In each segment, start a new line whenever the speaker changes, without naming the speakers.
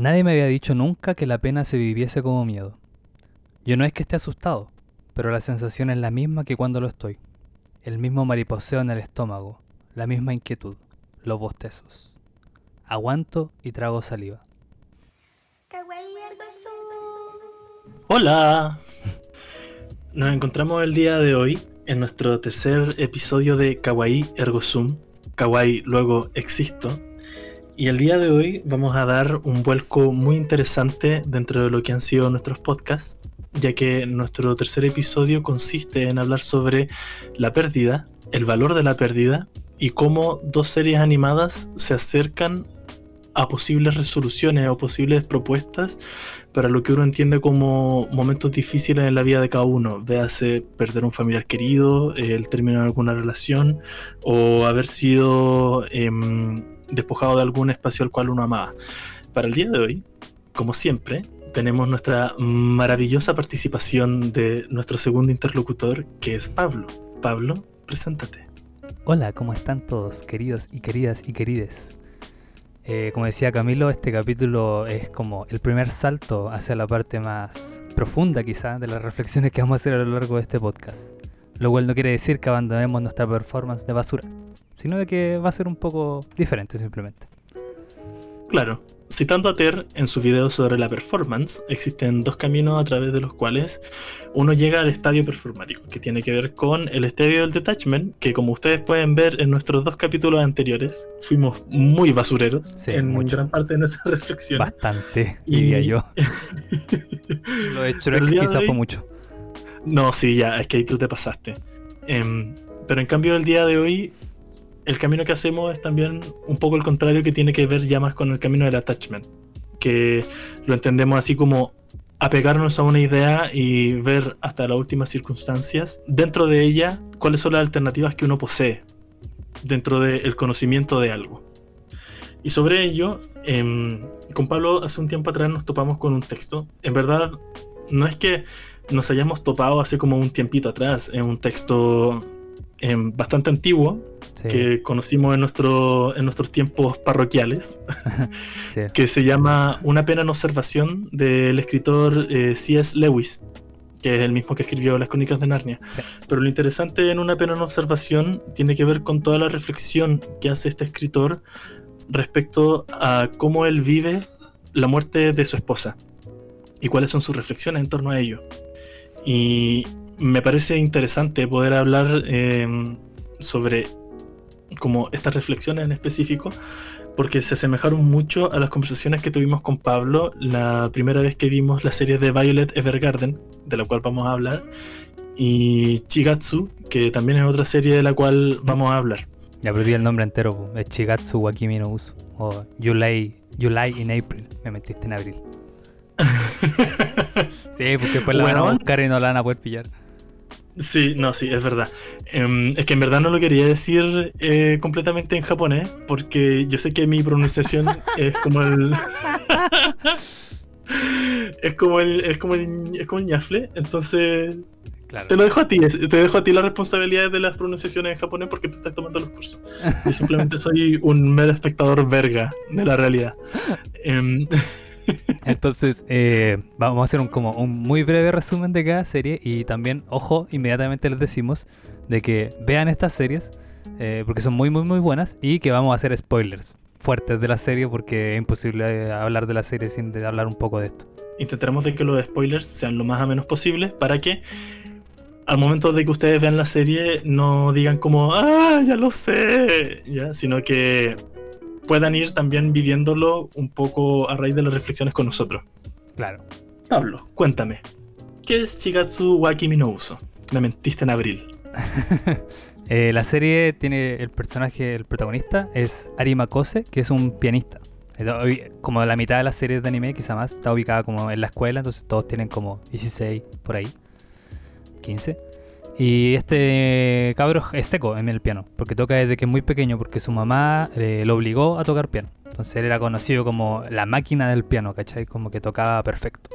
Nadie me había dicho nunca que la pena se viviese como miedo. Yo no es que esté asustado, pero la sensación es la misma que cuando lo estoy. El mismo mariposeo en el estómago, la misma inquietud, los bostezos. Aguanto y trago saliva.
Hola. Nos encontramos el día de hoy en nuestro tercer episodio de Kawaii Ergo Sum. Kawaii luego existo. Y el día de hoy vamos a dar un vuelco muy interesante dentro de lo que han sido nuestros podcasts, ya que nuestro tercer episodio consiste en hablar sobre la pérdida, el valor de la pérdida y cómo dos series animadas se acercan a posibles resoluciones o posibles propuestas para lo que uno entiende como momentos difíciles en la vida de cada uno. Véase perder un familiar querido, el término de alguna relación o haber sido em, despojado de algún espacio al cual uno amaba. Para el día de hoy, como siempre, tenemos nuestra maravillosa participación de nuestro segundo interlocutor, que es Pablo. Pablo, preséntate.
Hola, ¿cómo están todos, queridos y queridas y querides? Eh, como decía Camilo, este capítulo es como el primer salto hacia la parte más profunda quizá de las reflexiones que vamos a hacer a lo largo de este podcast. Lo cual no quiere decir que abandonemos nuestra performance de basura, sino de que va a ser un poco diferente simplemente.
Claro, Citando a Ter en su video sobre la performance, existen dos caminos a través de los cuales uno llega al estadio performático, que tiene que ver con el estadio del detachment, que como ustedes pueden ver en nuestros dos capítulos anteriores, fuimos muy basureros en gran parte de nuestra reflexión.
Bastante, diría yo. Lo de Shrek quizás fue mucho.
No, sí, ya, es que ahí tú te pasaste. Em, pero en cambio el día de hoy el camino que hacemos es también un poco el contrario que tiene que ver ya más con el camino del attachment, que lo entendemos así como apegarnos a una idea y ver hasta las últimas circunstancias, dentro de ella, cuáles son las alternativas que uno posee dentro del conocimiento de algo. Y sobre ello, em, con Pablo hace un tiempo atrás nos topamos con un texto. En verdad, no es que nos hayamos topado hace como un tiempito atrás, en un texto em, bastante antiguo, que conocimos en, nuestro, en nuestros tiempos parroquiales, que se llama Una pena en observación del escritor eh, C.S. Lewis, que es el mismo que escribió Las Crónicas de Narnia. Pero lo interesante en Una pena en observación tiene que ver con toda la reflexión que hace este escritor respecto a cómo él vive la muerte de su esposa y cuáles son sus reflexiones en torno a ello. Y me parece interesante poder hablar eh, sobre como estas reflexiones en específico, porque se asemejaron mucho a las conversaciones que tuvimos con Pablo la primera vez que vimos la serie de Violet Evergarden, de la cual vamos a hablar, y Chigatsu, que también es otra serie de la cual vamos a hablar.
Ya perdí el nombre entero, es Chigatsu Wakimi no Uso, o July, July in April, me metiste en abril. sí, porque después la van a buscar y no la van a poder pillar.
Sí, no, sí, es verdad. Em, es que en verdad no lo quería decir eh, completamente en japonés, porque yo sé que mi pronunciación es como el. es como el. Es como el, es como el ñafle, entonces. Te lo dejo a ti, te dejo a ti la responsabilidad de las pronunciaciones en japonés porque tú estás tomando los cursos. Yo simplemente soy un mero espectador verga de la realidad. Em,
entonces, eh, vamos a hacer un, como un muy breve resumen de cada serie y también, ojo, inmediatamente les decimos de que vean estas series eh, porque son muy, muy, muy buenas y que vamos a hacer spoilers fuertes de la serie porque es imposible eh, hablar de la serie sin hablar un poco de esto.
Intentaremos de que los spoilers sean lo más a menos posible para que al momento de que ustedes vean la serie no digan como, ah, ya lo sé, ¿ya? sino que puedan ir también viviéndolo un poco a raíz de las reflexiones con nosotros.
Claro.
Pablo, cuéntame, ¿qué es Shigatsu Wakimi no Uso? Me mentiste en abril.
Eh, la serie tiene el personaje, el protagonista es Arima Kose, que es un pianista. Como la mitad de las series de anime, quizá más, está ubicada como en la escuela, entonces todos tienen como 16 por ahí, 15. Y este cabro es seco en el piano, porque toca desde que es muy pequeño, porque su mamá eh, lo obligó a tocar piano. Entonces él era conocido como la máquina del piano, ¿cachai? Como que tocaba perfecto.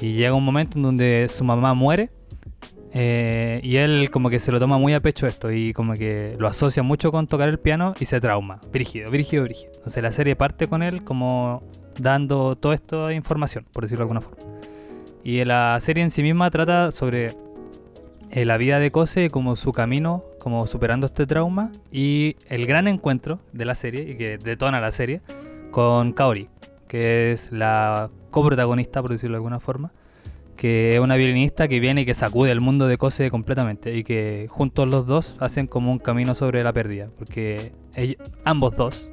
Y llega un momento en donde su mamá muere eh, y él como que se lo toma muy a pecho esto y como que lo asocia mucho con tocar el piano y se trauma. Brígido, brígido, brígido. Entonces la serie parte con él como dando toda esta información, por decirlo de alguna forma. Y la serie en sí misma trata sobre eh, la vida de Kose, como su camino, como superando este trauma y el gran encuentro de la serie y que detona la serie con Kaori, que es la coprotagonista, por decirlo de alguna forma, que es una violinista que viene y que sacude el mundo de Kose completamente y que juntos los dos hacen como un camino sobre la pérdida, porque ambos dos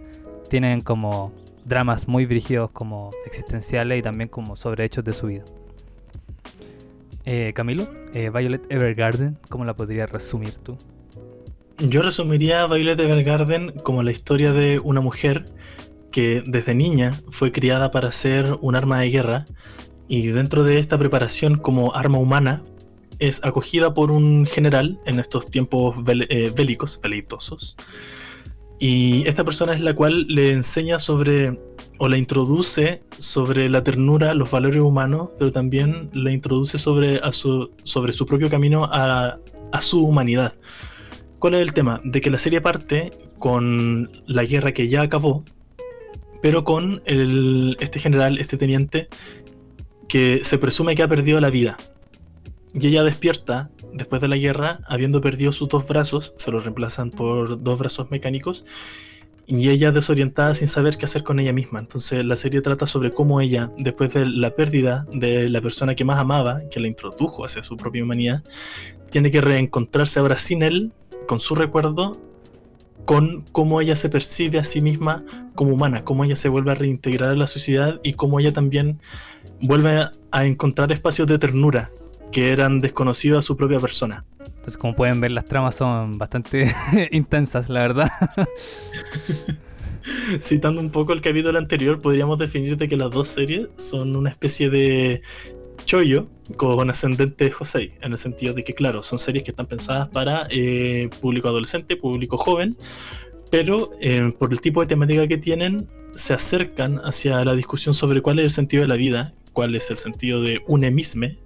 tienen como dramas muy brígidos como existenciales y también como sobre hechos de su vida. Eh, Camilo, eh, Violet Evergarden, ¿cómo la podrías resumir tú?
Yo resumiría Violet Evergarden como la historia de una mujer que desde niña fue criada para ser un arma de guerra y dentro de esta preparación como arma humana es acogida por un general en estos tiempos eh, bélicos, peleitosos. Y esta persona es la cual le enseña sobre o la introduce sobre la ternura, los valores humanos, pero también la introduce sobre, su, propio camino a, su humanidad. ¿Cuál es el tema? De que la serie parte con la guerra que ya acabó, pero con este general, este teniente, que se presume que ha perdido la vida. Y ella despierta después de la guerra, habiendo perdido sus dos brazos, se los reemplazan por dos brazos mecánicos, y ella desorientada sin saber qué hacer con ella misma. Entonces la serie trata sobre cómo ella, después de la pérdida de la persona que más amaba, que la introdujo hacia su propia humanidad, tiene que reencontrarse ahora sin él, con su recuerdo, con cómo ella se percibe a sí misma como humana, cómo ella se vuelve a reintegrar a la sociedad y cómo ella también vuelve a encontrar espacios de ternura que eran desconocidos a su propia persona.
Entonces, como pueden ver, las tramas son bastante intensas, la verdad.
Citando un poco el capítulo anterior, podríamos definir de que las dos series son una especie de chollo con ascendente José, en el sentido de que, claro, son series que están pensadas para eh, público adolescente, público joven, pero eh, por el tipo de temática que tienen, se acercan hacia la discusión sobre cuál es el sentido de la vida, cuál es el sentido de un emisme,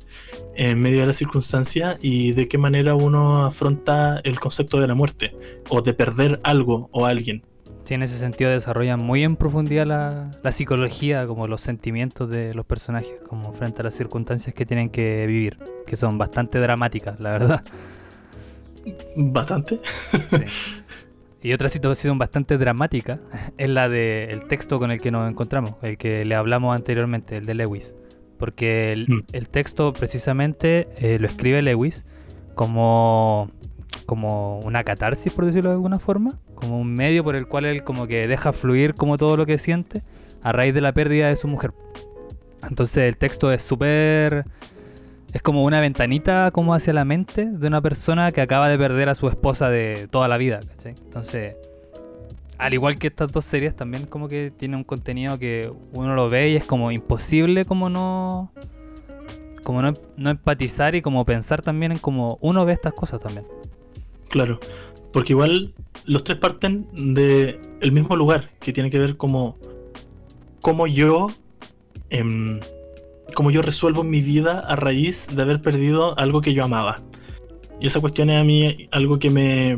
en medio de la circunstancia y de qué manera uno afronta el concepto de la muerte o de perder algo o alguien.
Sí, en ese sentido desarrollan muy en profundidad la, psicología, como los sentimientos de los personajes, como frente a las circunstancias que tienen que vivir, que son bastante dramáticas, la verdad.
Bastante.
Y otra situación bastante dramática es la del texto con el que nos encontramos, el que le hablamos anteriormente, el de Lewis porque el, mm. texto precisamente eh, lo escribe Lewis como, como una catarsis, por decirlo de alguna forma, como un medio por el cual él como que deja fluir como todo lo que siente a raíz de la pérdida de su mujer. Entonces el texto es súper... Es como una ventanita como hacia la mente de una persona que acaba de perder a su esposa de toda la vida. Entonces al igual que estas dos series, también como que tiene un contenido que uno lo ve y es como imposible como no como no, empatizar y como pensar también en cómo uno ve estas cosas también.
Claro, porque igual los tres parten de el mismo lugar, que tiene que ver como cómo yo em, cómo yo resuelvo mi vida a raíz de haber perdido algo que yo amaba. Y esa cuestión es a mí algo que me,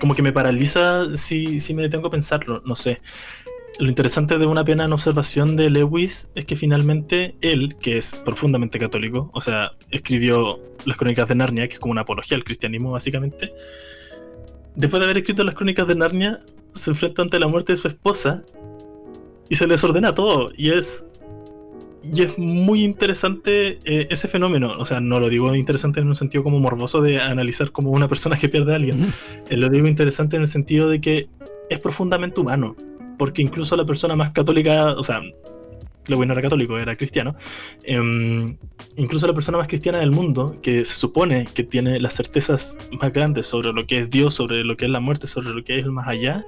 como que me paraliza si, si me detengo a pensarlo, no sé. Lo interesante de una pena en observación de Lewis es que finalmente él, que es profundamente católico, o sea, escribió las crónicas de Narnia, que es como una apología al cristianismo básicamente, después de haber escrito las crónicas de Narnia, se enfrenta ante la muerte de su esposa y se les ordena todo. Y es y es muy interesante eh, ese fenómeno. O sea, no lo digo interesante en un sentido como morboso de analizar como una persona que pierde a alguien. Eh, lo digo interesante en el sentido de que es profundamente humano. Porque incluso la persona más católica, o sea, Lewin no era católico, era cristiano. Em, incluso la persona más cristiana del mundo, que se supone que tiene las certezas más grandes sobre lo que es Dios, sobre lo que es la muerte, sobre lo que es el más allá,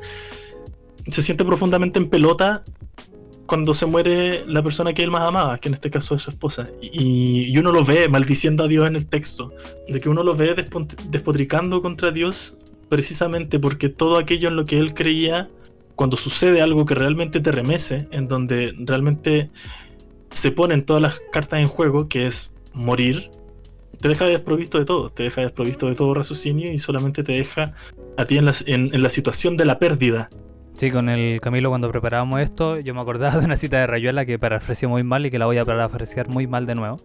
se siente profundamente en pelota cuando se muere la persona que él más amaba, que en este caso es su esposa. Y, uno lo ve maldiciendo a Dios en el texto, de que uno lo ve despotricando contra Dios precisamente porque todo aquello en lo que él creía, cuando sucede algo que realmente te remece, en donde realmente se ponen todas las cartas en juego, que es morir, te deja desprovisto de todo, te deja desprovisto de todo raciocinio y solamente te deja a ti en la, en la situación de la pérdida
Sí, con el Camilo cuando preparábamos esto, yo me acordaba de una cita de Rayuela que parafraseé muy mal y que la voy a parafrasear muy mal de nuevo.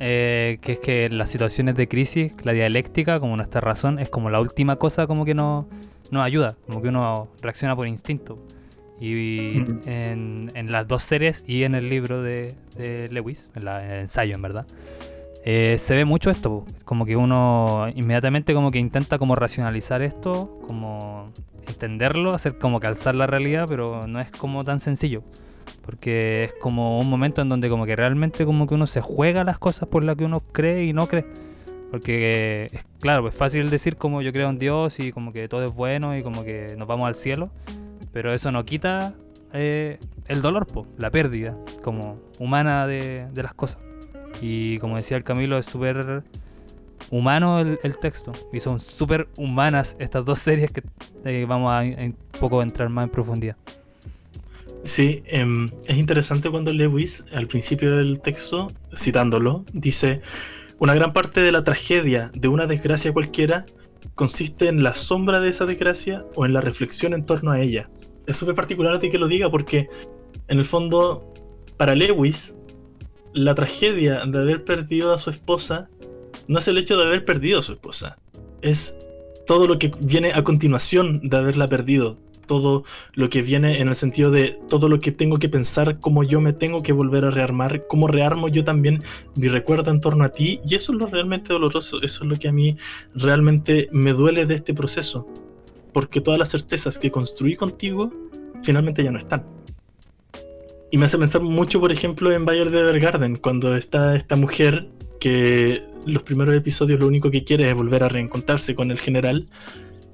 Eh, que es que en las situaciones de crisis, la dialéctica, como nuestra razón, es como la última cosa como que nos, nos ayuda, como que uno reacciona por instinto. Y en, las dos series y en el libro de, Lewis, en, el ensayo en verdad, eh, se ve mucho esto, como que uno inmediatamente como que intenta como racionalizar esto, como entenderlo, hacer como calzar la realidad, pero no es como tan sencillo. Porque es como un momento en donde como que realmente como que uno se juega las cosas por las que uno cree y no cree. Porque es claro, es fácil decir como yo creo en Dios y como que todo es bueno y como que nos vamos al cielo. Pero eso no quita eh, el dolor, la pérdida como humana de, las cosas. Y como decía el Camilo, es súper humano el, texto. Y son súper humanas estas dos series que eh, vamos a un poco entrar más en profundidad.
Sí, em, es interesante cuando Lewis, al principio del texto, citándolo, dice, una gran parte de la tragedia de una desgracia cualquiera consiste en la sombra de esa desgracia o en la reflexión en torno a ella. Es súper particular ti que lo diga porque, en el fondo, para Lewis, la tragedia de haber perdido a su esposa no es el hecho de haber perdido a su esposa, es todo lo que viene a continuación de haberla perdido, todo lo que viene en el sentido de todo lo que tengo que pensar, cómo yo me tengo que volver a rearmar, cómo rearmo yo también mi recuerdo en torno a ti. Y eso es lo realmente doloroso, eso es lo que a mí realmente me duele de este proceso. Porque todas las certezas que construí contigo finalmente ya no están. Y me hace pensar mucho, por ejemplo, en Bayer de Evergarden, cuando está esta mujer que los primeros episodios lo único que quiere es volver a reencontrarse con el general,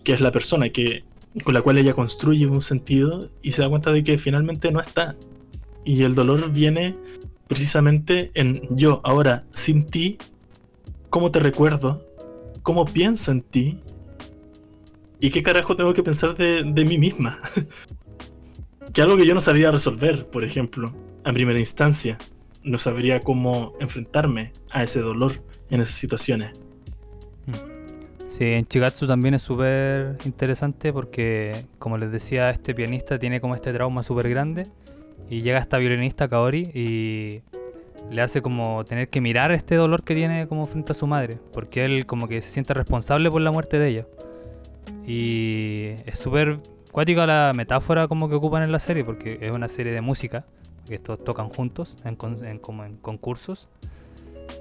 que es la persona que con la cual ella construye un sentido y se da cuenta de que finalmente no está. Y el dolor viene precisamente en yo, ahora, sin ti, cómo te recuerdo, cómo pienso en ti y qué carajo tengo que pensar de, de mí misma. que algo que yo no sabía resolver, por ejemplo, en primera instancia. No sabría cómo enfrentarme a ese dolor en esas situaciones.
Sí, en Chigatsu también es súper interesante porque, como les decía, este pianista tiene como este trauma súper grande y llega esta violinista Kaori y le hace como tener que mirar este dolor que tiene como frente a su madre, porque él como que se siente responsable por la muerte de ella. Y es súper cuática la metáfora como que ocupan en la serie, porque es una serie de música, que estos tocan juntos en, como en concursos.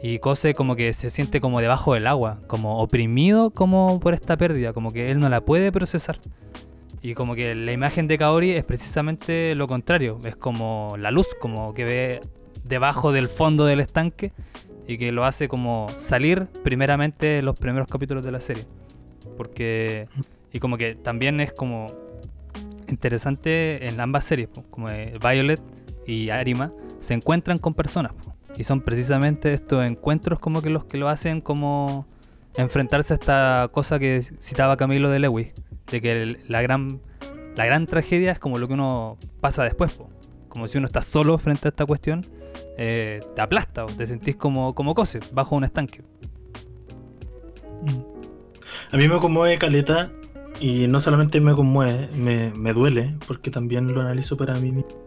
Y Kose como que se siente como debajo del agua, como oprimido como por esta pérdida, como que él no la puede procesar. Y como que la imagen de Kaori es precisamente lo contrario, es como la luz, como que ve debajo del fondo del estanque y que lo hace como salir primeramente en los primeros capítulos de la serie. Porque y como que también es como interesante en ambas series, como Violet y Arima se encuentran con personas. Y son precisamente estos encuentros como que los que lo hacen como enfrentarse a esta cosa que citaba Camilo de Lewis, de que la gran la gran tragedia es como lo que uno pasa después, como si uno está solo frente a esta cuestión, eh, te aplasta o te sentís como, como cose bajo un estanque.
A mí me conmueve Caleta y no solamente me conmueve, me, me duele, porque también lo analizo para mí mismo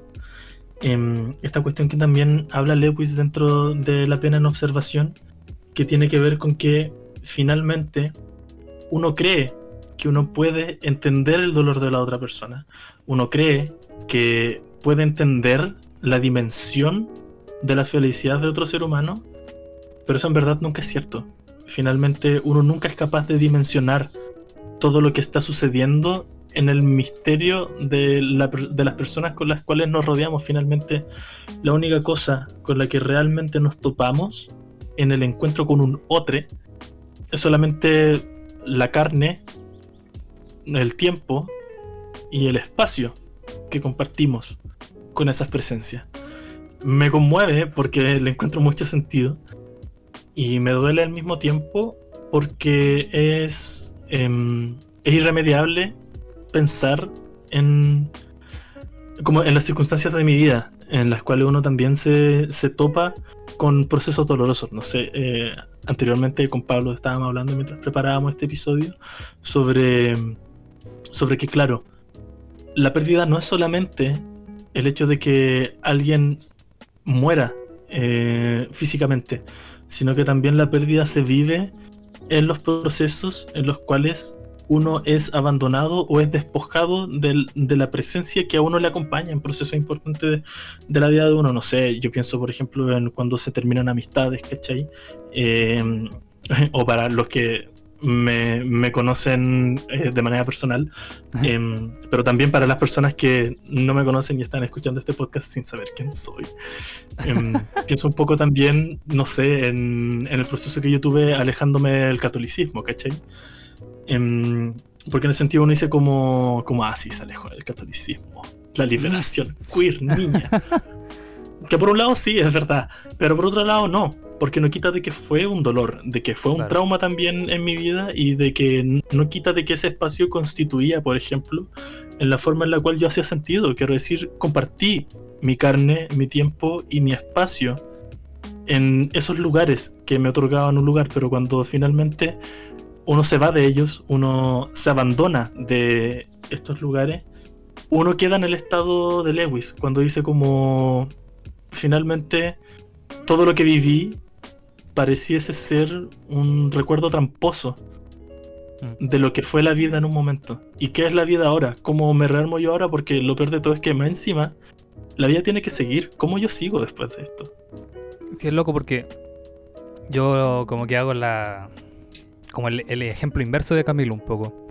Em, esta cuestión que también habla Lewis dentro de la pena en observación, que tiene que ver con que finalmente uno cree que uno puede entender el dolor de la otra persona, uno cree que puede entender la dimensión de la felicidad de otro ser humano, pero eso en verdad nunca es cierto. Finalmente uno nunca es capaz de dimensionar todo lo que está sucediendo en el misterio de, las personas con las cuales nos rodeamos. Finalmente, la única cosa con la que realmente nos topamos en el encuentro con un otro es solamente la carne, el tiempo y el espacio que compartimos con esas presencias. Me conmueve porque le encuentro mucho sentido y me duele al mismo tiempo porque es, em, es irremediable pensar en como en las circunstancias de mi vida en las cuales uno también se, topa con procesos dolorosos. No sé, eh, anteriormente con Pablo estábamos hablando mientras preparábamos este episodio sobre, sobre que, claro, la pérdida no es solamente el hecho de que alguien muera eh, físicamente, sino que también la pérdida se vive en los procesos en los cuales uno es abandonado o es despojado de la presencia que a uno le acompaña en procesos importantes de, la vida de uno. No sé, yo pienso, por ejemplo, en cuando se terminan amistades, ¿cachai? Eh, o para los que me, conocen eh, de manera personal, em, pero también para las personas que no me conocen y están escuchando este podcast sin saber quién soy. Em, pienso un poco también, no sé, en, el proceso que yo tuve alejándome del catolicismo, ¿cachai? Em, porque en ese sentido uno dice como, como ah, sí, se alejó del catolicismo. La liberación queer, niña. que por un lado sí, es verdad, pero por otro lado no porque no quita de que fue un dolor, de que fue un trauma también en mi vida y de que no quita de que ese espacio constituía, por ejemplo, en la forma en la cual yo hacía sentido. Quiero decir, compartí mi carne, mi tiempo y mi espacio en esos lugares que me otorgaban un lugar, pero cuando finalmente uno se va de ellos, uno se abandona de estos lugares, uno queda en el estado de Lewis, cuando dice como finalmente todo lo que viví pareciese ser un recuerdo tramposo mm. de lo que fue la vida en un momento. ¿Y qué es la vida ahora? ¿Cómo me rearmo yo ahora? Porque lo peor de todo es que más encima, la vida tiene que seguir. ¿Cómo yo sigo después de esto?
Sí, es loco porque yo como que hago la... como el, ejemplo inverso de Camilo un poco.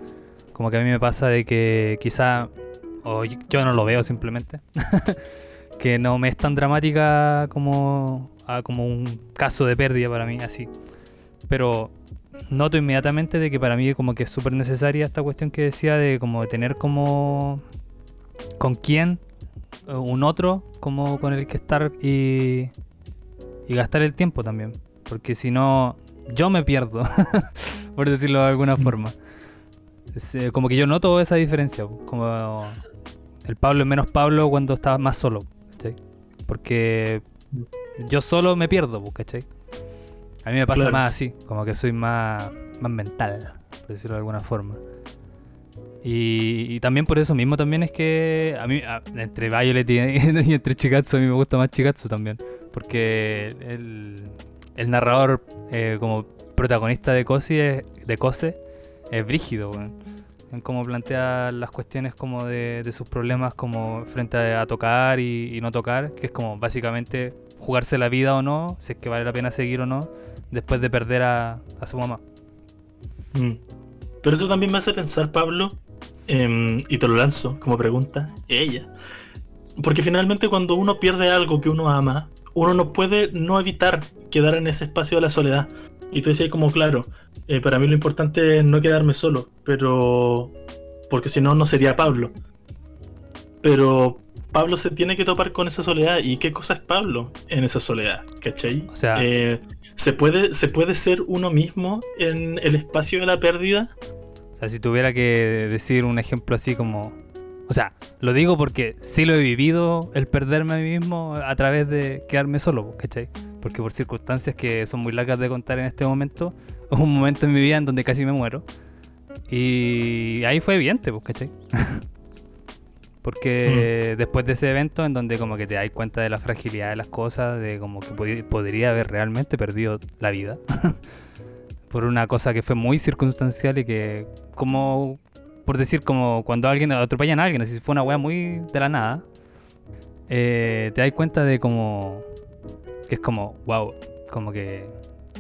Como que a mí me pasa de que quizá... o yo no lo veo simplemente. que no me es tan dramática como como un caso de pérdida para mí, así. Pero noto inmediatamente de que para mí como que es súper necesaria esta cuestión que decía de como tener como con quién, eh, un otro como con el que estar y, y gastar el tiempo también. Porque si no, yo me pierdo, por decirlo de alguna forma. Eh, como que yo noto esa diferencia, como el Pablo es menos Pablo cuando está más solo. Porque yo solo me pierdo, pues, ¿cachai? A mí me pasa más así, como que soy más, más mental, por decirlo de alguna forma. Y, también por eso mismo también es que a mí, entre Violet y, entre Chikatsu, a mí me gusta más Chikatsu también. Porque el, el narrador eh, como protagonista de Kose, de Kose es brígido, en cómo plantea las cuestiones como de, sus problemas como frente a, tocar y, no tocar, que es como básicamente jugarse la vida o no, si es que vale la pena seguir o no, después de perder a, su mamá.
Mm. Pero eso también me hace pensar, Pablo, em, y te lo lanzo como pregunta, ella. Porque finalmente cuando uno pierde algo que uno ama, uno no puede no evitar quedar en ese espacio de la soledad. Y tú decías como, claro, eh, para mí lo importante es no quedarme solo, pero... Porque si no, no sería Pablo. Pero Pablo se tiene que topar con esa soledad. ¿Y qué cosa es Pablo en esa soledad? ¿Cachai? O sea, eh, ¿se, puede, ¿se puede ser uno mismo en el espacio de la pérdida?
O sea, si tuviera que decir un ejemplo así como... O sea, lo digo porque sí lo he vivido, el perderme a mí mismo a través de quedarme solo, ¿cachai? Porque por circunstancias que son muy largas de contar en este momento, hubo un momento en mi vida en donde casi me muero. Y ahí fue evidente, ¿cachai? Porque mm. después de ese evento en donde como que te das cuenta de la fragilidad de las cosas, de como que podría haber realmente perdido la vida por una cosa que fue muy circunstancial y que como, por decir, como cuando alguien atropellan a alguien, así fue una wea muy de la nada, eh, te das cuenta de como que es como, wow, como que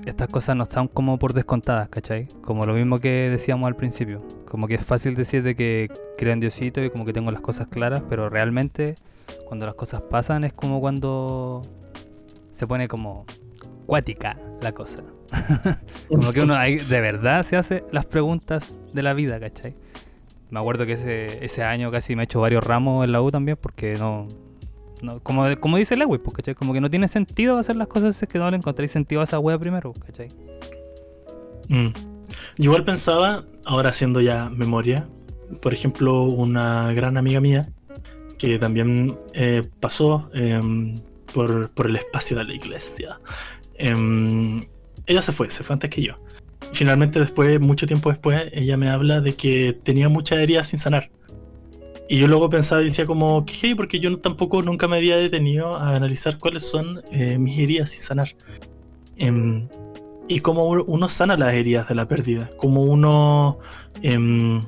estas cosas no están como por descontadas, ¿cachai? Como lo mismo que decíamos al principio. Como que es fácil decir de que creo en Diosito y como que tengo las cosas claras, pero realmente cuando las cosas pasan es como cuando se pone como cuática la cosa. como que uno ahí de verdad se hace las preguntas de la vida, ¿cachai? Me acuerdo que ese, ese año casi me he hecho varios ramos en la U también porque no, como, como dice Lewis, pues, ¿cachai? Como que no tiene sentido hacer las cosas si es que no le encontréis sentido a esa wea primero, ¿cachai?
Mm. Igual pensaba, ahora haciendo ya memoria, por ejemplo, una gran amiga mía que también eh, pasó em, por, el espacio de la iglesia. Em, ella se fue, se fue antes que yo. Finalmente, después, mucho tiempo después, ella me habla de que tenía muchas heridas sin sanar Y yo luego pensaba y decía como, ¿qué? Porque yo tampoco nunca me había detenido a analizar cuáles son eh, mis heridas sin sanar. Em, y cómo uno sana las heridas de la pérdida. Cómo uno, em,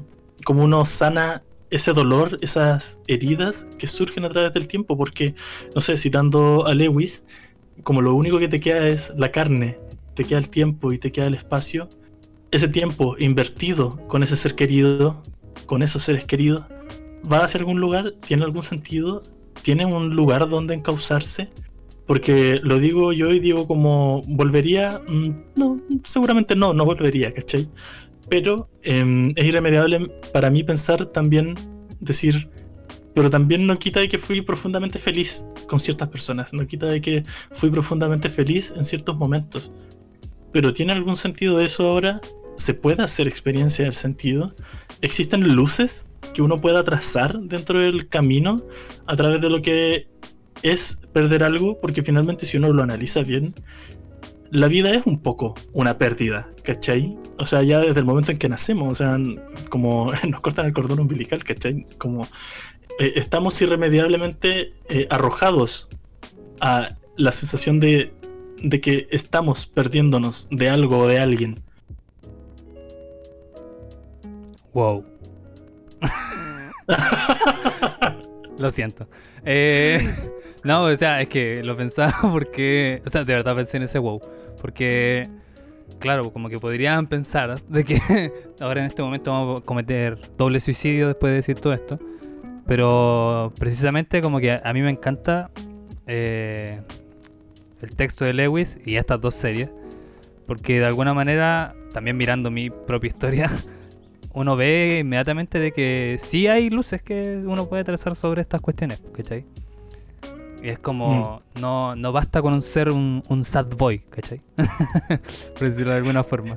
cómo uno sana ese dolor, esas heridas que surgen a través del tiempo. Porque, no sé, citando a Lewis, como lo único que te queda es la carne, te queda el tiempo y te queda el espacio. Ese tiempo invertido con ese ser querido, con esos seres queridos, va hacia algún lugar, tiene algún sentido, tiene un lugar donde encauzarse. Porque lo digo yo y digo como, ¿volvería? Mm, no, seguramente no, no volvería, ¿cachai? Pero em, es irremediable para mí pensar también, decir, pero también no quita de que fui profundamente feliz con ciertas personas, no quita de que fui profundamente feliz en ciertos momentos. Pero ¿tiene algún sentido eso ahora? ¿Se puede hacer experiencia del sentido? ¿Existen luces que uno pueda trazar dentro del camino a través de lo que es perder algo, porque finalmente si uno lo analiza bien, la vida es un poco una pérdida, ¿cachai? O sea, ya desde el momento en que nacemos, o sea, como nos cortan el cordón umbilical, ¿cachai? Como eh, estamos irremediablemente eh, arrojados a la sensación de, de que estamos perdiéndonos de algo o de alguien.
Wow. lo siento. Eh, no, o sea, es que lo pensaba porque. O sea, de verdad pensé en ese wow. Porque, claro, como que podrían pensar de que ahora en este momento vamos a cometer doble suicidio después de decir todo esto. Pero precisamente, como que a mí me encanta eh, el texto de Lewis y estas dos series. Porque de alguna manera, también mirando mi propia historia uno ve inmediatamente de que sí hay luces que uno puede trazar sobre estas cuestiones, ¿cachai? Y es como, mm. no, no basta con ser un, un sad boy, ¿cachai? Por decirlo de alguna forma.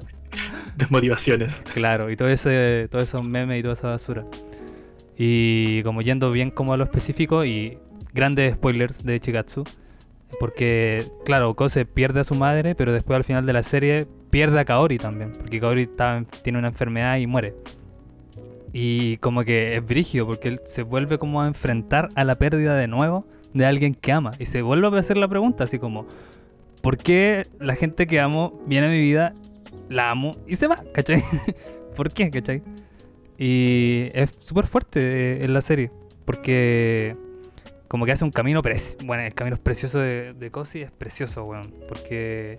Desmotivaciones.
Claro, y todo ese, todo esos memes y toda esa basura. Y como yendo bien como a lo específico y grandes spoilers de Chigatsu. Porque, claro, Kose pierde a su madre, pero después al final de la serie pierde a Kaori también, porque Kaori tiene una enfermedad y muere. Y como que es brigio, porque él se vuelve como a enfrentar a la pérdida de nuevo de alguien que ama. Y se vuelve a hacer la pregunta, así como, ¿por qué la gente que amo viene a mi vida, la amo y se va? ¿Cachai? ¿Por qué? ¿Cachai? Y es súper fuerte eh, en la serie, porque como que hace un camino, bueno, el camino es precioso de, de Cosi, es precioso, weón, porque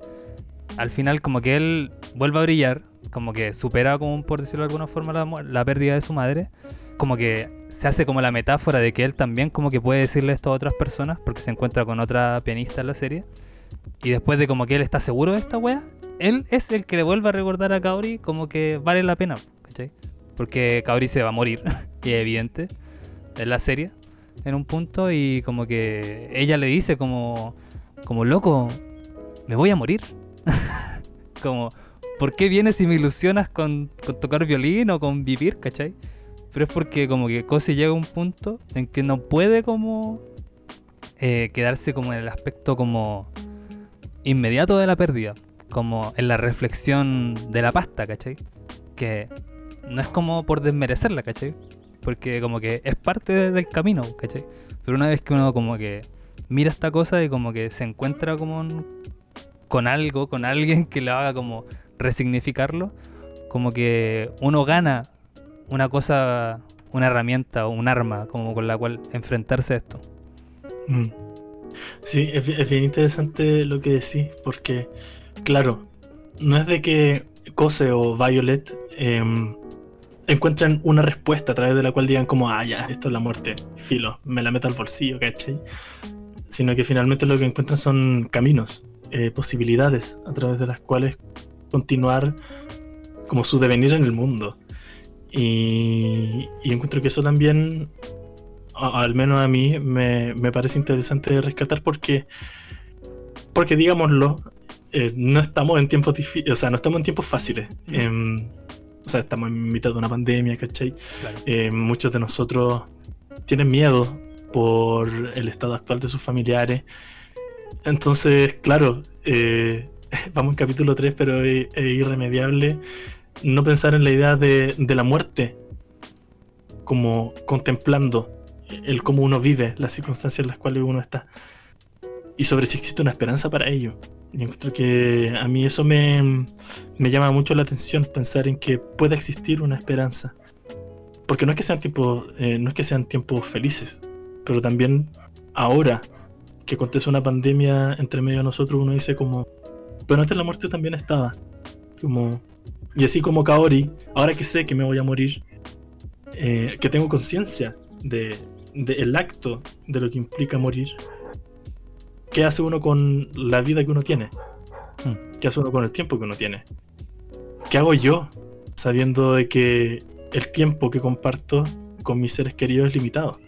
al final como que él vuelve a brillar, como que supera, como por decirlo de alguna forma, la, pérdida de su madre, como que se hace como la metáfora de que él también como que puede decirle esto a otras personas, porque se encuentra con otra pianista en la serie, y después de como que él está seguro de esta wea, él es el que le vuelve a recordar a Kaori como que vale la pena, ¿cachai? Porque Kaori se va a morir, que es evidente, en la serie, en un punto, y como que ella le dice como, como loco, me voy a morir. como, ¿por qué vienes y me ilusionas con, tocar violín o con vivir, cachai? Pero es porque como que Cosi llega a un punto en que no puede como eh, quedarse como en el aspecto como inmediato de la pérdida, como en la reflexión de la pasta, ¿cachai? Que no es como por desmerecerla, ¿cachai? Porque como que es parte del camino, ¿cachai? Pero una vez que uno como que mira esta cosa y como que se encuentra como con algo, con alguien que le haga como resignificarlo, como que uno gana una cosa, una herramienta o un arma como con la cual enfrentarse a esto.
Mm. Sí, es, bien interesante lo que decís, porque, claro, no es de que Cose o Violet em, encuentren una respuesta a través de la cual digan como, ah, ya, esto es la muerte, filo, me la meto al bolsillo, ¿cachai? Sino que finalmente lo que encuentran son caminos, eh, posibilidades a través de las cuales continuar como su devenir en el mundo. Y, encuentro que eso también, al menos a mí, me, parece interesante rescatar porque, porque digámoslo, eh, no estamos en tiempos difíciles, o sea, no estamos en tiempos fáciles. Em, o sea, estamos en mitad de una pandemia, ¿cachai? Eh, muchos de nosotros tienen miedo por el estado actual de sus familiares. Entonces, claro, eh, vamos en capítulo 3, pero es, irremediable no pensar en la idea de, la muerte como contemplando el cómo uno vive, las circunstancias en las cuales uno está. Y sobre si existe una esperanza para ello. Y encuentro que a mí eso me, me llama mucho la atención, pensar en que pueda existir una esperanza. Porque no es que sean tiempos, eh, no es que sean tiempos felices, pero también ahora que acontece una pandemia entre medio de nosotros, uno dice como, pero antes la muerte también estaba. Como, y así como Kaori, ahora que sé que me voy a morir, eh, que tengo conciencia de, de el acto de lo que implica morir, ¿qué hace uno con la vida que uno tiene?
Hmm.
¿Qué hace uno con el tiempo que uno tiene? ¿Qué hago yo sabiendo de que el tiempo que comparto con mis seres queridos es limitado?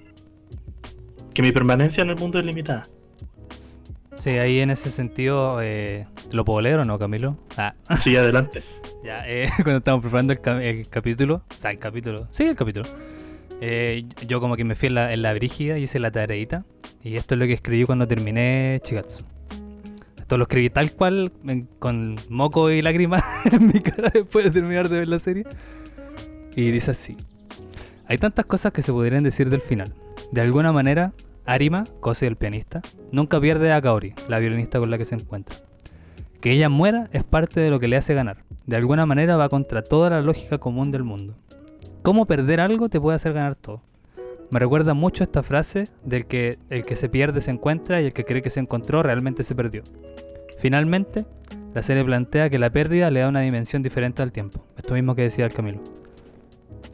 Que mi permanencia en el mundo es limitada.
Sí, ahí en ese sentido, eh, ¿lo puedo leer o no, Camilo? Ah,
Sí, adelante.
ya, eh, cuando estábamos preparando el, el capítulo, sea, el capítulo, sí, el capítulo, eh, yo como que me fui en la, en brígida y hice la tareita, y esto es lo que escribí cuando terminé Chigatsu. Esto lo escribí tal cual, con moco y lágrimas en mi cara después de terminar de ver la serie. Y dice así. Hay tantas cosas que se podrían decir del final. De alguna manera, Arima, Kose el pianista, nunca pierde a Kaori, la violinista con la que se encuentra. Que ella muera es parte de lo que le hace ganar. De alguna manera va contra toda la lógica común del mundo. ¿Cómo perder algo te puede hacer ganar todo? Me recuerda mucho esta frase del que el que se pierde se encuentra y el que cree que se encontró realmente se perdió. Finalmente, la serie plantea que la pérdida le da una dimensión diferente al tiempo. Esto mismo que decía el Camilo.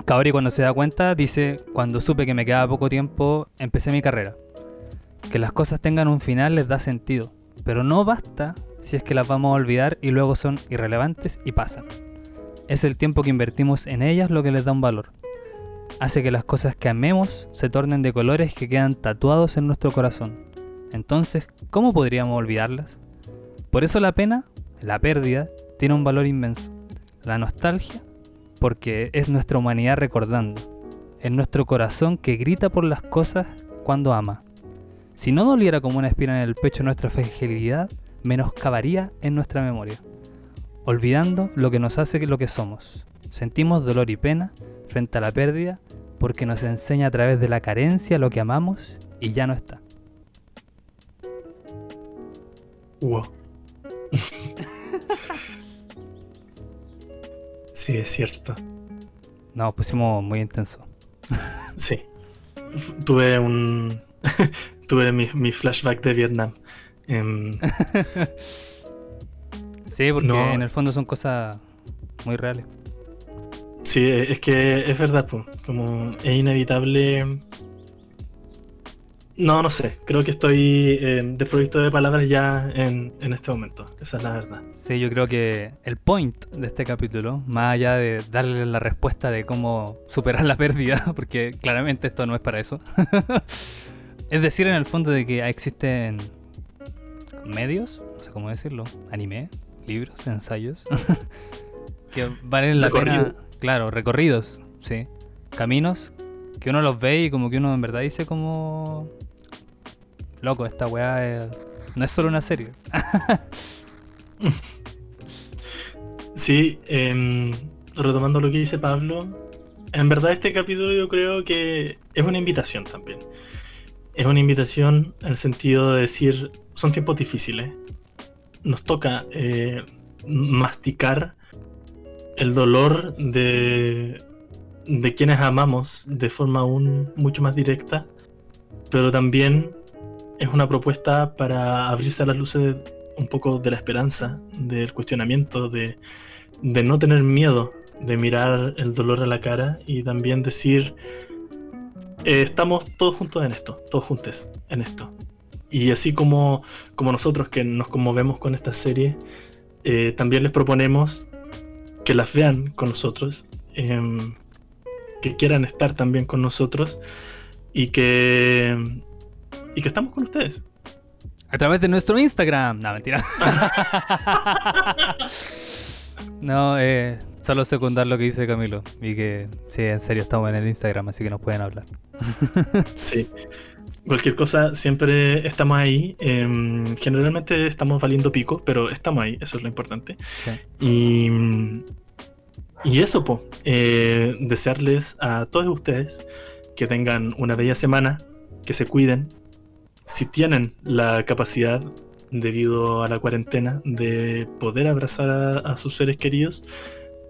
Kaori cuando se da cuenta dice, cuando supe que me quedaba poco tiempo, empecé mi carrera. Que las cosas tengan un final les da sentido, pero no basta si es que las vamos a olvidar y luego son irrelevantes y pasan. Es el tiempo que invertimos en ellas lo que les da un valor. Hace que las cosas que amemos se tornen de colores que quedan tatuados en nuestro corazón. Entonces, ¿cómo podríamos olvidarlas? Por eso la pena, la pérdida, tiene un valor inmenso. La nostalgia, porque es nuestra humanidad recordando. Es nuestro corazón que grita por las cosas cuando ama. Si no doliera como una espina en el pecho nuestra fragilidad, menoscabaría en nuestra memoria, olvidando lo que nos hace lo que somos. Sentimos dolor y pena frente a la pérdida porque nos enseña a través de la carencia lo que amamos y ya no está.
Wow. sí, es cierto.
Nos pusimos muy intenso.
Sí. Tuve un. Tuve mi, mi flashback de Vietnam. Em,
Sí, porque
No.
en el fondo son cosas muy reales.
sí, es que es verdad, po, como es inevitable. No, no sé. Creo que estoy eh, desprovisto de palabras ya en, en este momento. Esa es la verdad.
Sí, yo creo que el point de este capítulo, más allá de darle la respuesta de cómo superar la pérdida, porque claramente esto no es para eso, es decir, en el fondo de que existen medios, no sé cómo decirlo, anime, libros, ensayos, que valen la pena,
Recorridos.
claro, recorridos, sí, caminos que uno los ve y como que uno en verdad dice como, loco, esta weá es- no es solo una serie.
Sí, em, retomando lo que dice Pablo, en verdad este capítulo yo creo que es una invitación también. Es una invitación en el sentido de decir, son tiempos difíciles. Nos toca eh, masticar el dolor de, de quienes amamos de forma aún mucho más directa, pero también es una propuesta para abrirse a las luces un poco de la esperanza, del cuestionamiento, de, de no tener miedo, de mirar el dolor a la cara y también decir, eh, estamos todos juntos en esto, todos juntos en esto. Y así como, como nosotros que nos conmovemos con esta serie, eh, también les proponemos que las vean con nosotros, em, que quieran estar también con nosotros y que, y que estamos con ustedes.
A través de nuestro Instagram. No, mentira. no, eh, solo secundar lo que dice Camilo. Y que, sí, en serio, estamos en el Instagram, así que nos pueden hablar.
Sí. Cualquier cosa, siempre estamos ahí. em, generalmente estamos valiendo pico, pero estamos ahí, eso es lo importante.
Sí.
Y, Y eso, po, eh, desearles a todos ustedes que tengan una bella semana, que se cuiden. Si tienen la capacidad, debido a la cuarentena, de poder abrazar a, a sus seres queridos,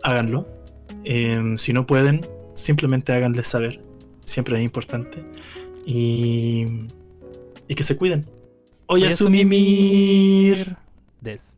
háganlo. Em, si no pueden, simplemente háganles saber. Siempre es importante. Y, y que se cuiden. Oye, Sumimir.
Des.